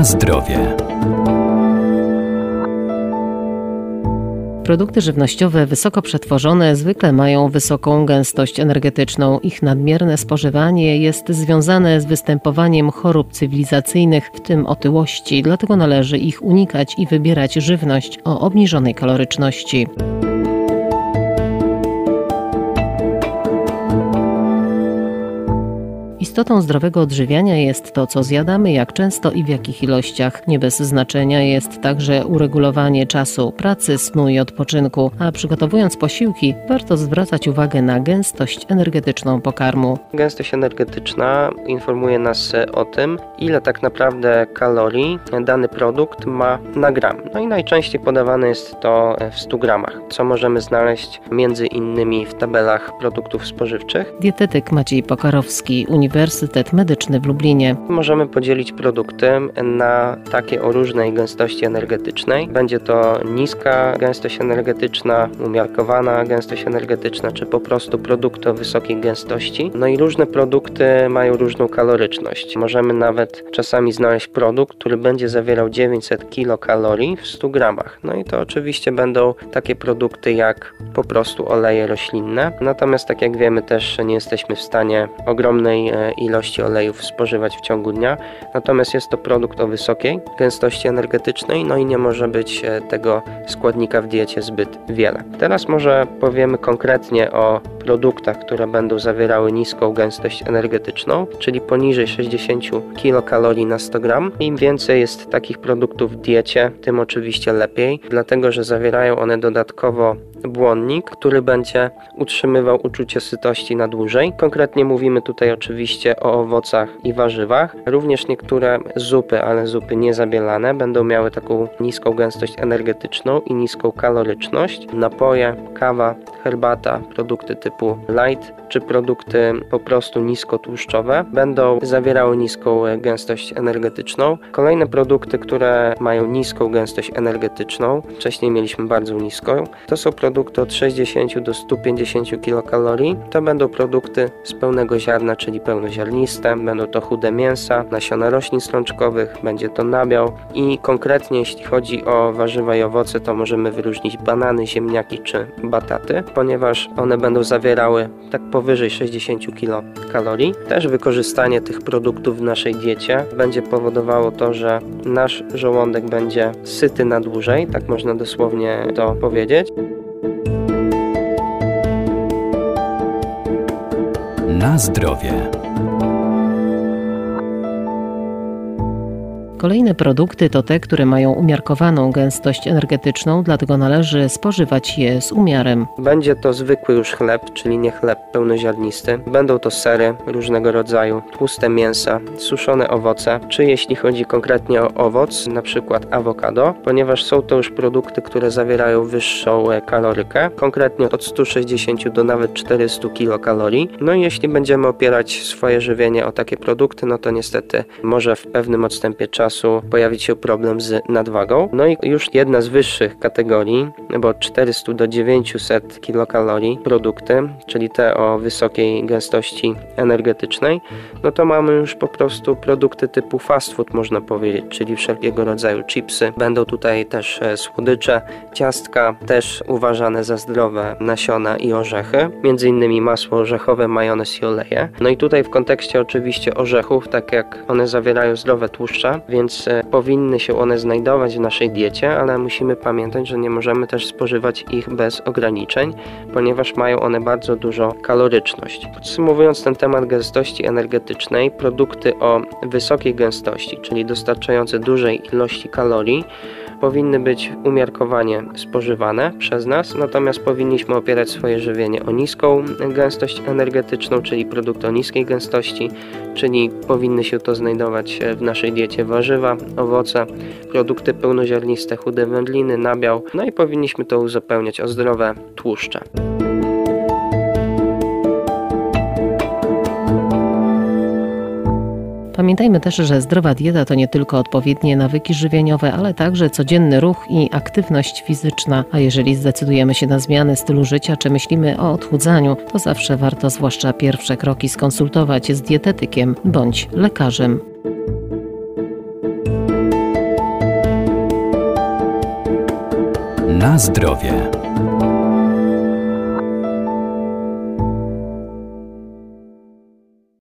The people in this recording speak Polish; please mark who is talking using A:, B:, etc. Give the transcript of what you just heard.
A: Na zdrowie.
B: Produkty żywnościowe wysoko przetworzone zwykle mają wysoką gęstość energetyczną. Ich nadmierne spożywanie jest związane z występowaniem chorób cywilizacyjnych, w tym otyłości, dlatego należy ich unikać i wybierać żywność o obniżonej kaloryczności. Istotą zdrowego odżywiania jest to, co zjadamy, jak często i w jakich ilościach. Nie bez znaczenia jest także uregulowanie czasu pracy, snu i odpoczynku, a przygotowując posiłki, warto zwracać uwagę na gęstość energetyczną pokarmu.
C: Gęstość energetyczna informuje nas o tym, ile tak naprawdę kalorii dany produkt ma na gram. No i najczęściej podawane jest to w 100 gramach, co możemy znaleźć między innymi w tabelach produktów spożywczych.
B: Dietetyk Maciej Pokarowski, Uniwersytet Uniwersytet Medyczny w Lublinie.
C: Możemy podzielić produkty na takie o różnej gęstości energetycznej. Będzie to niska gęstość energetyczna, umiarkowana gęstość energetyczna, czy po prostu produkty o wysokiej gęstości. No i różne produkty mają różną kaloryczność. Możemy nawet czasami znaleźć produkt, który będzie zawierał 900 kilokalorii w 100 gramach. No i to oczywiście będą takie produkty jak po prostu oleje roślinne. Natomiast tak jak wiemy też nie jesteśmy w stanie ogromnej e, ilości olejów spożywać w ciągu dnia. Natomiast jest to produkt o wysokiej gęstości energetycznej, no i nie może być e, tego składnika w diecie zbyt wiele. Teraz może powiemy konkretnie o produktach, które będą zawierały niską gęstość energetyczną, czyli poniżej 60 kilokalorii na 100 gram. Im więcej jest takich produktów w diecie, tym oczywiście lepiej, dlatego że zawierają one dodatkowo błonnik, który będzie utrzymywał uczucie sytości na dłużej. Konkretnie mówimy tutaj oczywiście o owocach i warzywach. Również niektóre zupy, ale zupy niezabielane, będą miały taką niską gęstość energetyczną i niską kaloryczność. Napoje, kawa, herbata, produkty typu light czy produkty po prostu niskotłuszczowe będą zawierały niską gęstość energetyczną. Kolejne produkty, które mają niską gęstość energetyczną, wcześniej mieliśmy bardzo niską, to są produkty od 60 do 150 kilokalorii. To będą produkty z pełnego ziarna, czyli pełnoziarniste, będą to chude mięsa, nasiona roślin strączkowych, będzie to nabiał i konkretnie jeśli chodzi o warzywa i owoce, to możemy wyróżnić banany, ziemniaki czy bataty, ponieważ one będą zawierały tak po powyżej 60 kilokalorii. Też wykorzystanie tych produktów w naszej diecie będzie powodowało to, że nasz żołądek będzie syty na dłużej, tak można dosłownie to powiedzieć.
A: Na zdrowie.
B: Kolejne produkty to te, które mają umiarkowaną gęstość energetyczną, dlatego należy spożywać je z umiarem.
C: Będzie to zwykły już chleb, czyli nie chleb pełnoziarnisty. Będą to sery różnego rodzaju, tłuste mięsa, suszone owoce, czy jeśli chodzi konkretnie o owoc, na przykład awokado, ponieważ są to już produkty, które zawierają wyższą e, kalorykę, konkretnie od 160 do nawet 400 kilokalorii. No i jeśli będziemy opierać swoje żywienie o takie produkty, no to niestety może w pewnym odstępie czasu czasu pojawić się problem z nadwagą. No i już jedna z wyższych kategorii, bo od 400 do 900 kilokalorii produkty, czyli te o wysokiej gęstości energetycznej, no to mamy już po prostu produkty typu fast food można powiedzieć, czyli wszelkiego rodzaju chipsy. Będą tutaj też e, słodycze, ciastka, też uważane za zdrowe nasiona i orzechy, między innymi masło orzechowe, majonez i oleje. No i tutaj w kontekście oczywiście orzechów, tak jak one zawierają zdrowe tłuszcze, więc więc e, powinny się one znajdować w naszej diecie, ale musimy pamiętać, że nie możemy też spożywać ich bez ograniczeń, ponieważ mają one bardzo dużo kaloryczność. Podsumowując ten temat gęstości energetycznej, produkty o wysokiej gęstości, czyli dostarczające dużej ilości kalorii, powinny być umiarkowanie spożywane przez nas, natomiast powinniśmy opierać swoje żywienie o niską gęstość energetyczną, czyli produkt o niskiej gęstości, czyli powinny się to znajdować w naszej diecie warzywa, owoce, produkty pełnoziarniste, chude wędliny, nabiał, no i powinniśmy to uzupełniać o zdrowe tłuszcze.
B: Pamiętajmy też, że zdrowa dieta to nie tylko odpowiednie nawyki żywieniowe, ale także codzienny ruch i aktywność fizyczna. A jeżeli zdecydujemy się na zmianę stylu życia czy myślimy o odchudzaniu, to zawsze warto zwłaszcza pierwsze kroki skonsultować z dietetykiem bądź lekarzem.
A: Na zdrowie.